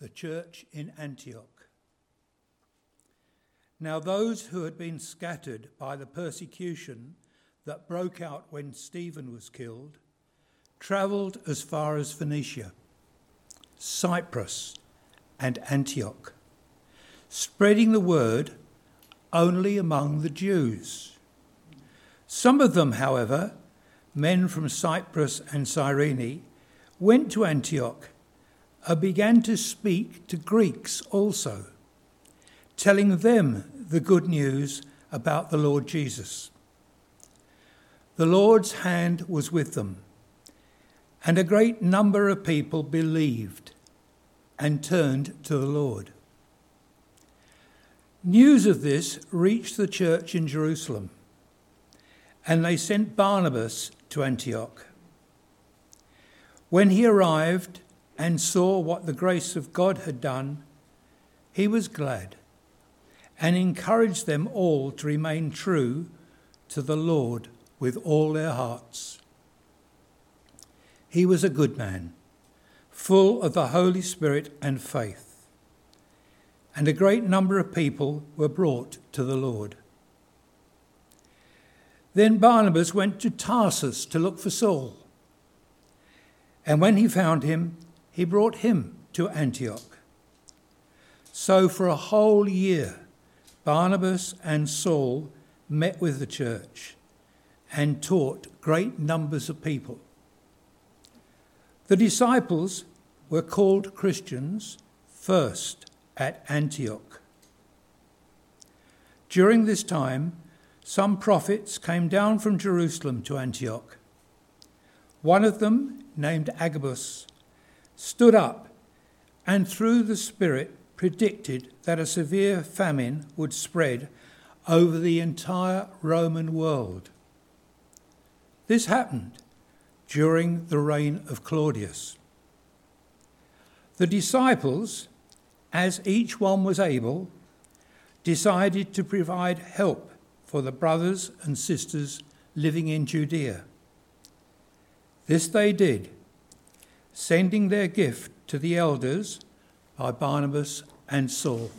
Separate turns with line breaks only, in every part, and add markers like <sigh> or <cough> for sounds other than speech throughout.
the church in Antioch. Now, those who had been scattered by the persecution that broke out when Stephen was killed travelled as far as Phoenicia, Cyprus, and Antioch, spreading the word only among the Jews. Some of them, however, men from Cyprus and Cyrene, went to Antioch Uh, began to speak to Greeks also, telling them the good news about the Lord Jesus. The Lord's hand was with them, and a great number of people believed and turned to the Lord. News of this reached the church in Jerusalem, and they sent Barnabas to Antioch. When he arrived and saw what the grace of God had done, he was glad and encouraged them all to remain true to the Lord with all their hearts. He was a good man, full of the Holy Spirit and faith, and a great number of people were brought to the Lord. Then Barnabas went to Tarsus to look for Saul. And when he found him, he brought him to Antioch. So for a whole year, Barnabas and Saul met with the church and taught great numbers of people. The disciples were called Christians first at Antioch. During this time, some prophets came down from Jerusalem to Antioch. One of them, named Agabus, stood up and through the Spirit predicted that a severe famine would spread over the entire Roman world. This happened during the reign of Claudius. The disciples, as each one was able, decided to provide help for the brothers and sisters living in Judea. This they did, sending their gift to the elders by Barnabas and Saul.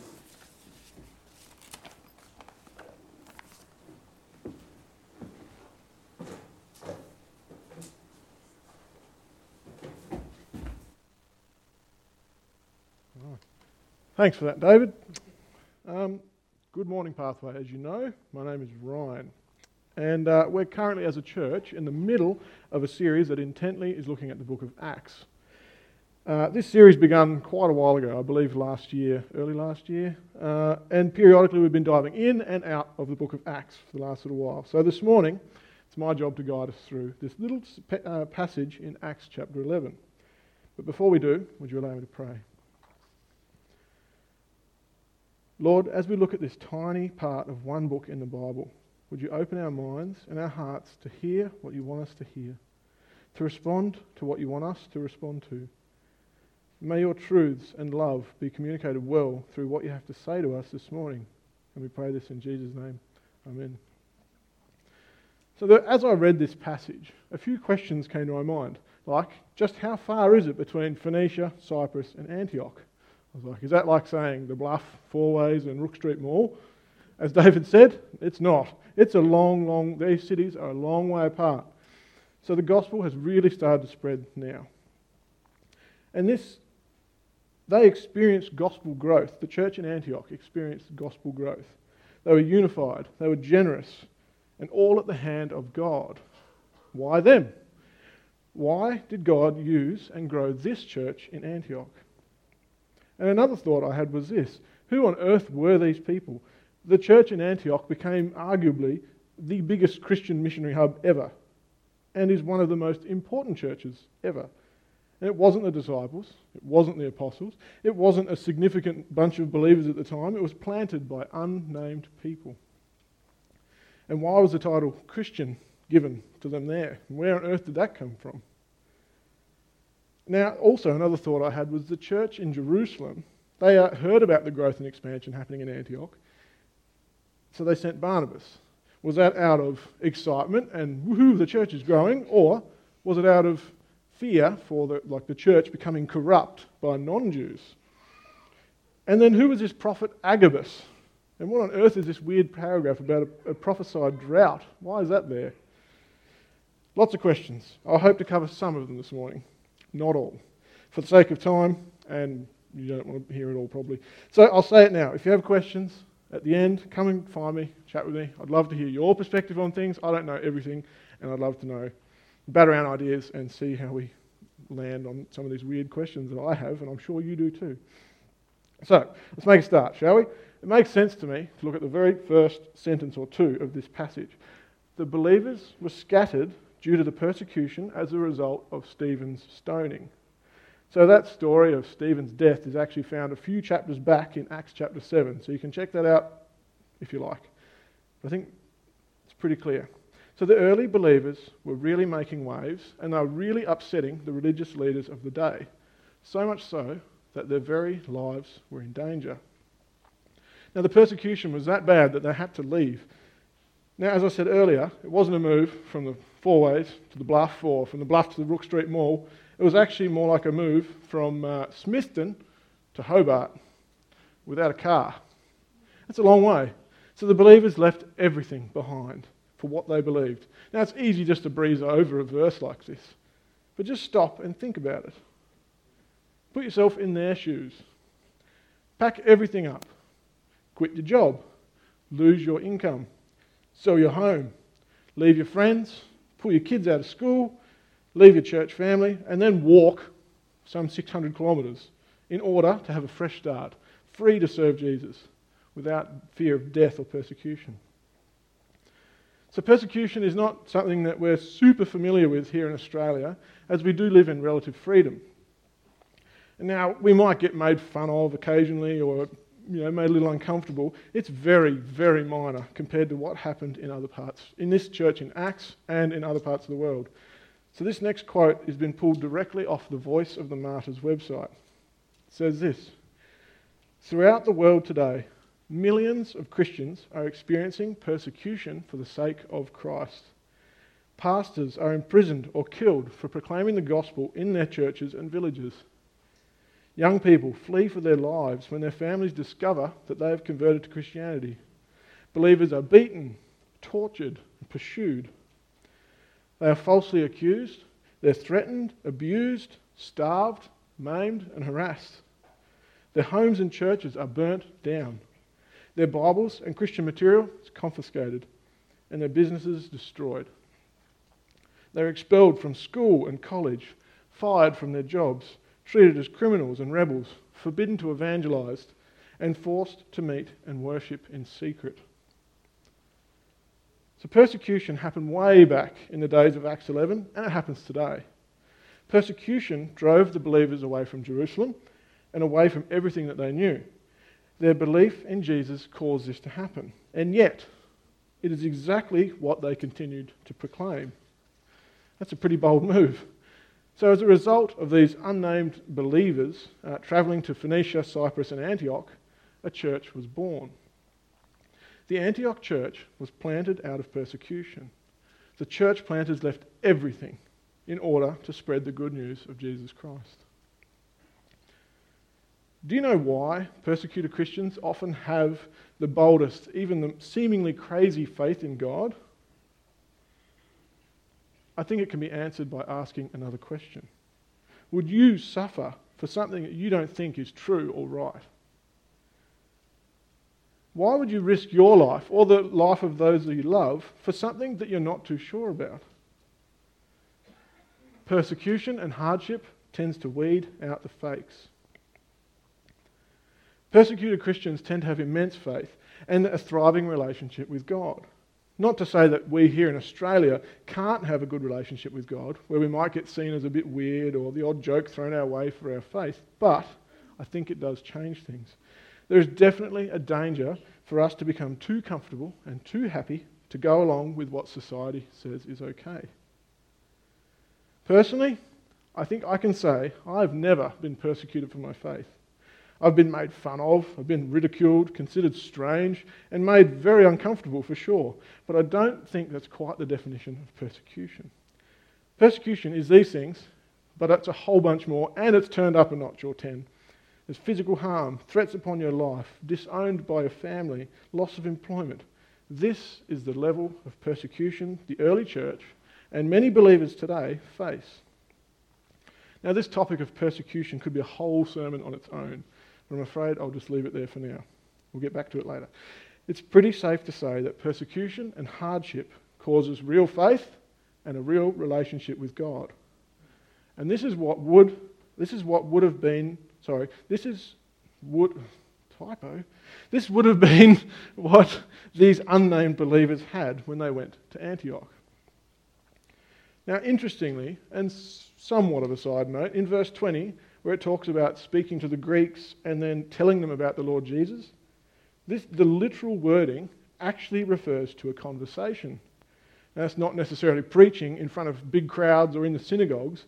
Thanks for that, David. Um, Good morning, Pathway. As you know, my name is Ryan. And uh, we're currently, as a church, in the middle of a series that intently is looking at the book of Acts. Uh, this series began quite a while ago, I believe last year, early last year. Uh, and periodically we've been diving in and out of the book of Acts for the last little while. So this morning, it's my job to guide us through this little uh, passage in Acts chapter 11. But before we do, would you allow me to pray? Lord, as we look at this tiny part of one book in the Bible, would you open our minds and our hearts to hear what you want us to hear, to respond to what you want us to respond to? May your truths and love be communicated well through what you have to say to us this morning. And we pray this in Jesus' name. Amen. So, as I read this passage, a few questions came to my mind, like just how far is it between Phoenicia, Cyprus, and Antioch? I was like, is that like saying the Bluff, Four Ways, and Rooke Street Mall? As David said, it's not. It's a long, long, these cities are a long way apart. So the gospel has really started to spread now. And this, they experienced gospel growth. The church in Antioch experienced gospel growth. They were unified, they were generous, and all at the hand of God. Why them? Why did God use and grow this church in Antioch? And another thought I had was this who on earth were these people? The church in Antioch became arguably the biggest Christian missionary hub ever and is one of the most important churches ever. And it wasn't the disciples, it wasn't the apostles, it wasn't a significant bunch of believers at the time, it was planted by unnamed people. And why was the title Christian given to them there? Where on earth did that come from? Now, also, another thought I had was the church in Jerusalem, they heard about the growth and expansion happening in Antioch, so they sent Barnabas. Was that out of excitement and woohoo, the church is growing, or was it out of fear for the, like the church becoming corrupt by non Jews? And then who was this prophet Agabus? And what on earth is this weird paragraph about a, a prophesied drought? Why is that there? Lots of questions. I hope to cover some of them this morning, not all. For the sake of time, and you don't want to hear it all probably. So I'll say it now. If you have questions at the end, come and find me, chat with me. I'd love to hear your perspective on things. I don't know everything, and I'd love to know, bat around ideas and see how we land on some of these weird questions that I have, and I'm sure you do too. So let's make a start, shall we? It makes sense to me to look at the very first sentence or two of this passage. The believers were scattered due to the persecution as a result of Stephen's stoning. So that story of Stephen's death is actually found a few chapters back in Acts chapter 7. So you can check that out if you like. But I think it's pretty clear. So the early believers were really making waves and they were really upsetting the religious leaders of the day. So much so that their very lives were in danger. Now, the persecution was that bad that they had to leave. Now, as I said earlier, it wasn't a move from the Fourways to the Bluff or from the Bluff to the Brook Street Mall. It was actually more like a move from uh, Smithton to Hobart without a car. That's a long way. So the believers left everything behind for what they believed. Now, it's easy just to breeze over a verse like this, but just stop and think about it. Put yourself in their shoes. Pack everything up. Quit your job. Lose your income. Sell your home. Leave your friends. Pull your kids out of school. Leave your church family. And then walk some 600 kilometres in order to have a fresh start, free to serve Jesus without fear of death or persecution. So, persecution is not something that we're super familiar with here in Australia, as we do live in relative freedom. And now, we might get made fun of occasionally or you know, made a little uncomfortable. It's very, very minor compared to what happened in other parts, in this church in Acts and in other parts of the world. So, this next quote has been pulled directly off the Voice of the Martyrs website. It says this Throughout the world today, millions of Christians are experiencing persecution for the sake of Christ. Pastors are imprisoned or killed for proclaiming the gospel in their churches and villages. Young people flee for their lives when their families discover that they have converted to Christianity. Believers are beaten, tortured, and pursued. They are falsely accused, they're threatened, abused, starved, maimed, and harassed. Their homes and churches are burnt down. Their Bibles and Christian material is confiscated, and their businesses destroyed. They're expelled from school and college, fired from their jobs, treated as criminals and rebels, forbidden to evangelize, and forced to meet and worship in secret. So, persecution happened way back in the days of Acts 11, and it happens today. Persecution drove the believers away from Jerusalem and away from everything that they knew. Their belief in Jesus caused this to happen. And yet, it is exactly what they continued to proclaim. That's a pretty bold move. So, as a result of these unnamed believers uh, travelling to Phoenicia, Cyprus, and Antioch, a church was born. The Antioch church was planted out of persecution. The church planters left everything in order to spread the good news of Jesus Christ. Do you know why persecuted Christians often have the boldest, even the seemingly crazy faith in God? I think it can be answered by asking another question Would you suffer for something that you don't think is true or right? Why would you risk your life or the life of those that you love for something that you're not too sure about? Persecution and hardship tends to weed out the fakes. Persecuted Christians tend to have immense faith and a thriving relationship with God. Not to say that we here in Australia can't have a good relationship with God, where we might get seen as a bit weird or the odd joke thrown our way for our faith, but I think it does change things. There is definitely a danger for us to become too comfortable and too happy to go along with what society says is okay. Personally, I think I can say I've never been persecuted for my faith. I've been made fun of, I've been ridiculed, considered strange, and made very uncomfortable for sure. But I don't think that's quite the definition of persecution. Persecution is these things, but it's a whole bunch more, and it's turned up a notch or ten. There's physical harm, threats upon your life, disowned by your family, loss of employment. This is the level of persecution the early church and many believers today face. Now, this topic of persecution could be a whole sermon on its own, but I'm afraid I'll just leave it there for now. We'll get back to it later. It's pretty safe to say that persecution and hardship causes real faith and a real relationship with God. And this is what would this is what would have been sorry, this is would typo. This would have been <laughs> what these unnamed believers had when they went to Antioch. Now, interestingly, and somewhat of a side note, in verse 20, where it talks about speaking to the Greeks and then telling them about the Lord Jesus, this, the literal wording actually refers to a conversation. Now, it's not necessarily preaching in front of big crowds or in the synagogues,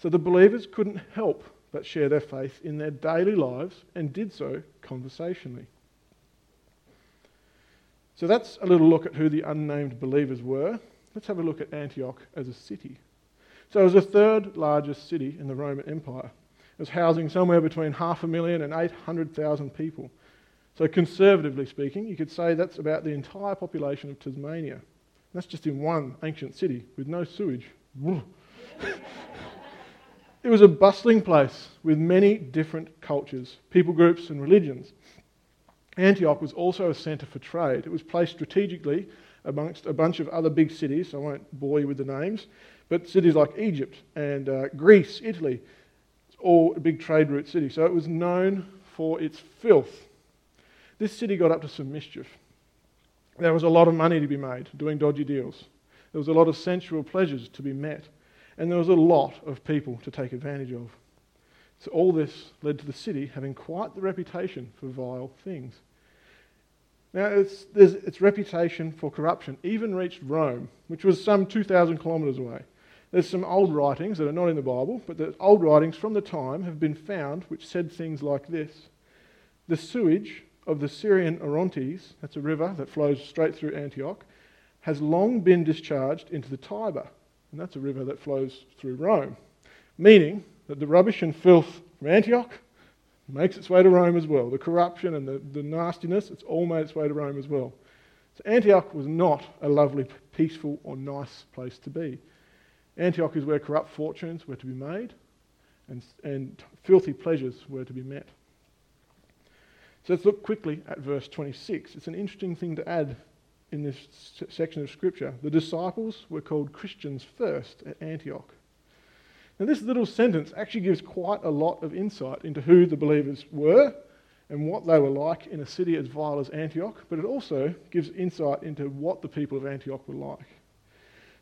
so the believers couldn't help but share their faith in their daily lives and did so conversationally. So that's a little look at who the unnamed believers were. Let's have a look at Antioch as a city. So it was the third largest city in the Roman Empire. It was housing somewhere between half a million and 800,000 people. So, conservatively speaking, you could say that's about the entire population of Tasmania. That's just in one ancient city with no sewage. <laughs> it was a bustling place with many different cultures, people groups, and religions. Antioch was also a centre for trade. It was placed strategically amongst a bunch of other big cities. I won't bore you with the names, but cities like Egypt and uh, Greece, Italy, it's all big trade route cities. So it was known for its filth. This city got up to some mischief. There was a lot of money to be made doing dodgy deals. There was a lot of sensual pleasures to be met. And there was a lot of people to take advantage of. So all this led to the city having quite the reputation for vile things. Now, its, its reputation for corruption even reached Rome, which was some 2,000 kilometres away. There's some old writings that are not in the Bible, but the old writings from the time have been found which said things like this The sewage of the Syrian Orontes, that's a river that flows straight through Antioch, has long been discharged into the Tiber, and that's a river that flows through Rome. Meaning that the rubbish and filth from Antioch makes its way to Rome as well. The corruption and the, the nastiness, it's all made its way to Rome as well. So Antioch was not a lovely, peaceful, or nice place to be. Antioch is where corrupt fortunes were to be made and, and filthy pleasures were to be met. So let's look quickly at verse 26. It's an interesting thing to add in this section of Scripture. The disciples were called Christians first at Antioch. Now, this little sentence actually gives quite a lot of insight into who the believers were and what they were like in a city as vile as Antioch, but it also gives insight into what the people of Antioch were like.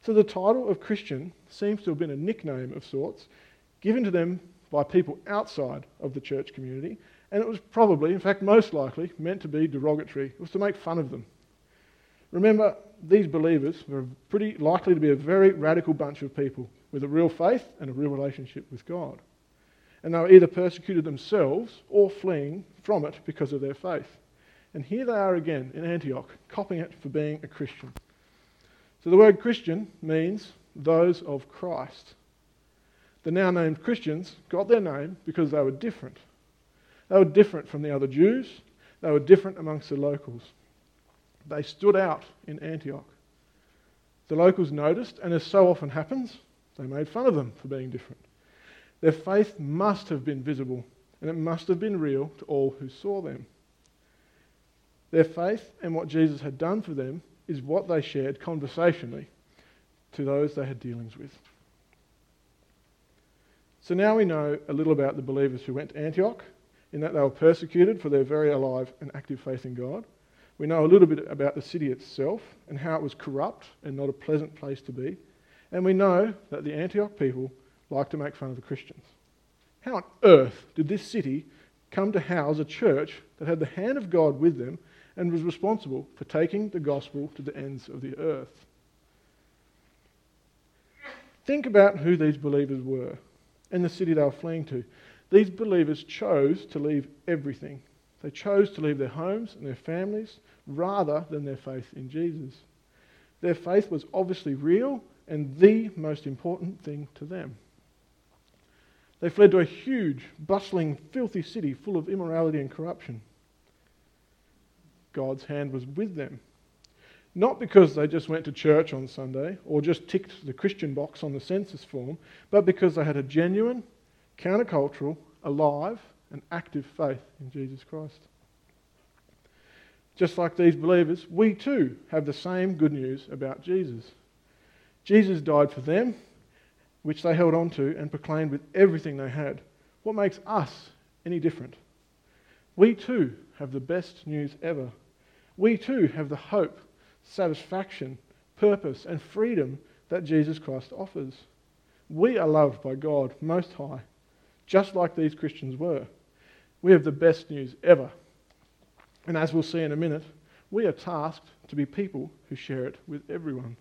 So, the title of Christian seems to have been a nickname of sorts given to them by people outside of the church community and it was probably, in fact, most likely, meant to be derogatory. It was to make fun of them. Remember, these believers were pretty likely to be a very radical bunch of people with a real faith and a real relationship with God. And they were either persecuted themselves or fleeing from it because of their faith. And here they are again in Antioch, copying it for being a Christian. So the word Christian means those of Christ. The now named Christians got their name because they were different. They were different from the other Jews, they were different amongst the locals. They stood out in Antioch. The locals noticed, and as so often happens, they made fun of them for being different. Their faith must have been visible, and it must have been real to all who saw them. Their faith and what Jesus had done for them is what they shared conversationally to those they had dealings with. So now we know a little about the believers who went to Antioch in that they were persecuted for their very alive and active faith in God. We know a little bit about the city itself and how it was corrupt and not a pleasant place to be. And we know that the Antioch people like to make fun of the Christians. How on earth did this city come to house a church that had the hand of God with them and was responsible for taking the gospel to the ends of the earth? Think about who these believers were and the city they were fleeing to. These believers chose to leave everything. They chose to leave their homes and their families rather than their faith in Jesus. Their faith was obviously real and the most important thing to them. They fled to a huge, bustling, filthy city full of immorality and corruption. God's hand was with them. Not because they just went to church on Sunday or just ticked the Christian box on the census form, but because they had a genuine, countercultural, alive, and active faith in Jesus Christ. Just like these believers, we too have the same good news about Jesus. Jesus died for them, which they held on to and proclaimed with everything they had. What makes us any different? We too have the best news ever. We too have the hope, satisfaction, purpose, and freedom that Jesus Christ offers. We are loved by God Most High, just like these Christians were. We have the best news ever. And as we'll see in a minute, we are tasked to be people who share it with everyone.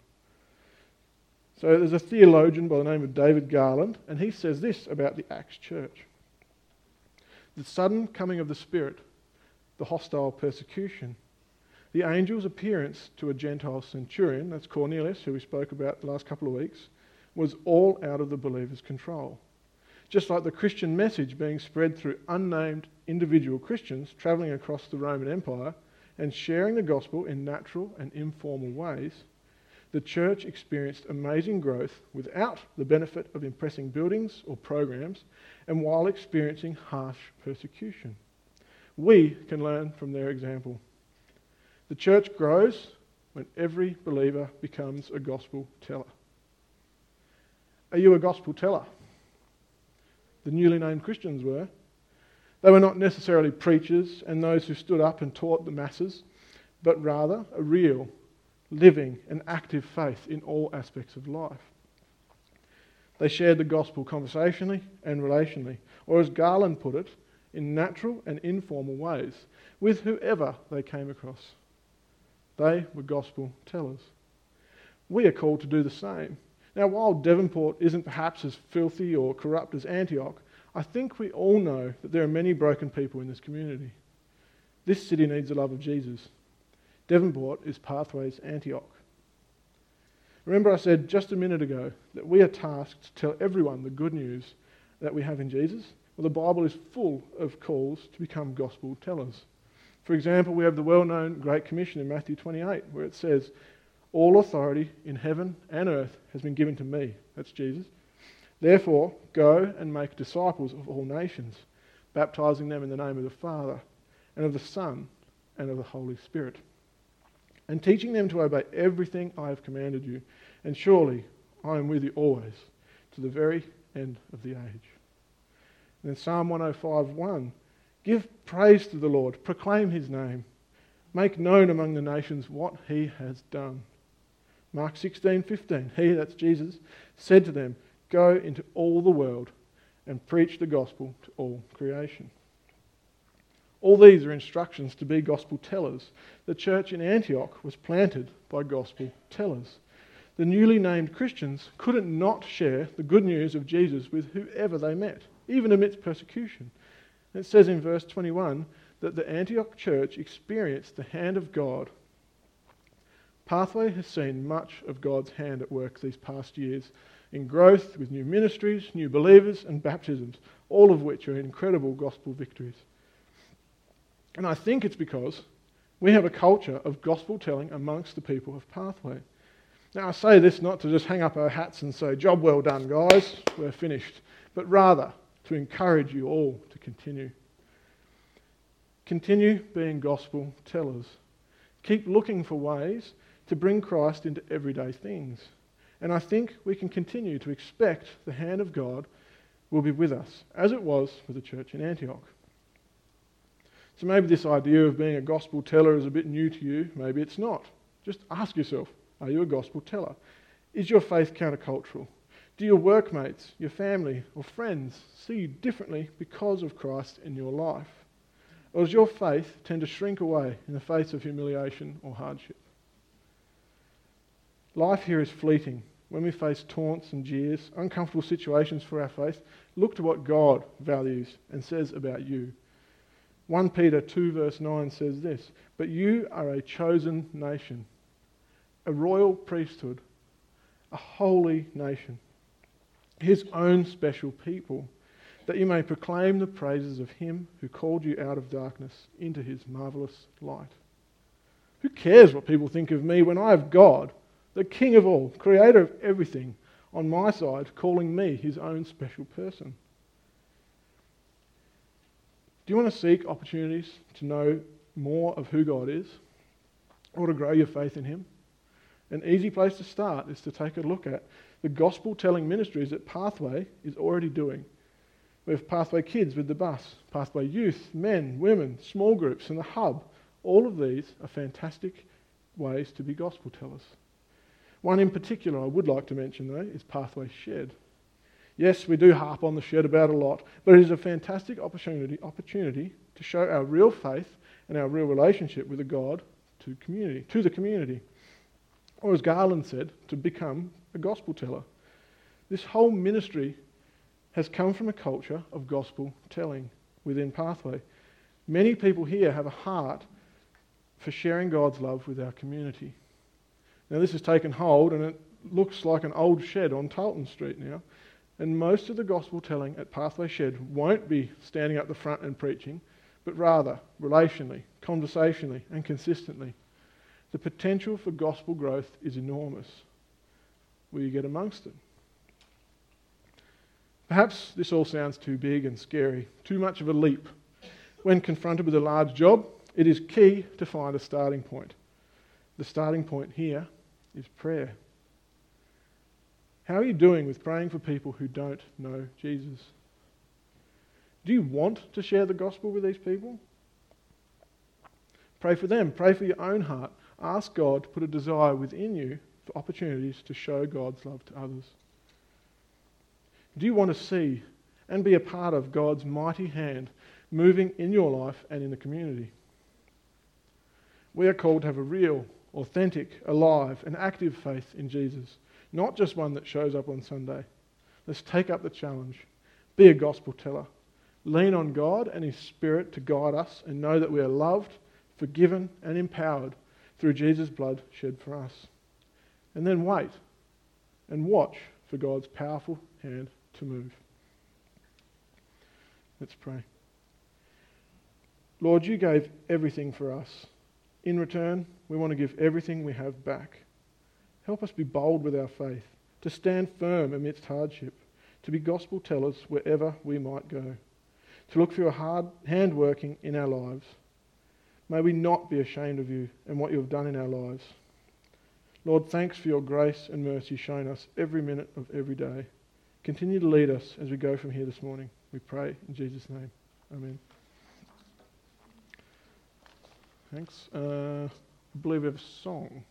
So there's a theologian by the name of David Garland, and he says this about the Acts church the sudden coming of the Spirit, the hostile persecution, the angel's appearance to a Gentile centurion, that's Cornelius, who we spoke about the last couple of weeks, was all out of the believer's control. Just like the Christian message being spread through unnamed individual Christians travelling across the Roman Empire and sharing the gospel in natural and informal ways, the church experienced amazing growth without the benefit of impressing buildings or programs and while experiencing harsh persecution. We can learn from their example. The church grows when every believer becomes a gospel teller. Are you a gospel teller? The newly named Christians were. They were not necessarily preachers and those who stood up and taught the masses, but rather a real, living, and active faith in all aspects of life. They shared the gospel conversationally and relationally, or as Garland put it, in natural and informal ways, with whoever they came across. They were gospel tellers. We are called to do the same. Now, while Devonport isn't perhaps as filthy or corrupt as Antioch, I think we all know that there are many broken people in this community. This city needs the love of Jesus. Devonport is Pathways Antioch. Remember, I said just a minute ago that we are tasked to tell everyone the good news that we have in Jesus? Well, the Bible is full of calls to become gospel tellers. For example, we have the well known Great Commission in Matthew 28, where it says, All authority in heaven and earth has been given to me. That's Jesus. Therefore, go and make disciples of all nations, baptizing them in the name of the Father, and of the Son, and of the Holy Spirit, and teaching them to obey everything I have commanded you. And surely I am with you always, to the very end of the age. And in Psalm 105:1, give praise to the Lord, proclaim his name, make known among the nations what he has done. Mark 16:15, he, that's Jesus, said to them, Go into all the world and preach the gospel to all creation. All these are instructions to be gospel tellers. The church in Antioch was planted by gospel tellers. The newly named Christians couldn't not share the good news of Jesus with whoever they met, even amidst persecution. it says in verse 21 that the Antioch church experienced the hand of God. Pathway has seen much of God's hand at work these past years in growth with new ministries, new believers, and baptisms, all of which are incredible gospel victories. And I think it's because we have a culture of gospel telling amongst the people of Pathway. Now, I say this not to just hang up our hats and say, Job well done, guys, we're finished, but rather to encourage you all to continue. Continue being gospel tellers. Keep looking for ways to bring Christ into everyday things. And I think we can continue to expect the hand of God will be with us, as it was with the church in Antioch. So maybe this idea of being a gospel teller is a bit new to you. Maybe it's not. Just ask yourself are you a gospel teller? Is your faith countercultural? Do your workmates, your family, or friends see you differently because of Christ in your life? Or does your faith tend to shrink away in the face of humiliation or hardship? Life here is fleeting. When we face taunts and jeers, uncomfortable situations for our faith, look to what God values and says about you. 1 Peter 2, verse 9 says this But you are a chosen nation, a royal priesthood, a holy nation, his own special people, that you may proclaim the praises of him who called you out of darkness into his marvelous light. Who cares what people think of me when I have God, the King of all, creator of everything, on my side, calling me his own special person? Do you want to seek opportunities to know more of who God is or to grow your faith in him? An easy place to start is to take a look at the gospel telling ministries that Pathway is already doing. We have Pathway Kids with the bus, Pathway Youth, men, women, small groups, and the hub. All of these are fantastic ways to be gospel tellers. One in particular I would like to mention, though, is Pathway Shed. Yes, we do harp on the shed about a lot, but it is a fantastic opportunity, opportunity to show our real faith and our real relationship with the God to community, to the community. Or as Garland said, to become a gospel teller. This whole ministry has come from a culture of gospel telling within Pathway. Many people here have a heart for sharing God's love with our community. Now, this has taken hold, and it looks like an old shed on Tarleton Street now. And most of the gospel telling at Pathway Shed won't be standing up the front and preaching, but rather relationally, conversationally, and consistently. The potential for gospel growth is enormous. Will you get amongst it? Perhaps this all sounds too big and scary, too much of a leap. When confronted with a large job, it is key to find a starting point. The starting point here is prayer. How are you doing with praying for people who don't know Jesus? Do you want to share the gospel with these people? Pray for them. Pray for your own heart. Ask God to put a desire within you for opportunities to show God's love to others. Do you want to see and be a part of God's mighty hand moving in your life and in the community? We are called to have a real, authentic, alive, and active faith in Jesus, not just one that shows up on Sunday. Let's take up the challenge. Be a gospel teller. Lean on God and His Spirit to guide us and know that we are loved, forgiven, and empowered through Jesus' blood shed for us. And then wait and watch for God's powerful hand to move. Let's pray. Lord, you gave everything for us. In return, we want to give everything we have back. Help us be bold with our faith, to stand firm amidst hardship, to be gospel tellers wherever we might go, to look for your hard hand working in our lives. May we not be ashamed of you and what you have done in our lives. Lord, thanks for your grace and mercy shown us every minute of every day. Continue to lead us as we go from here this morning. We pray in Jesus' name. Amen. Thanks. Uh, I believe we have a song.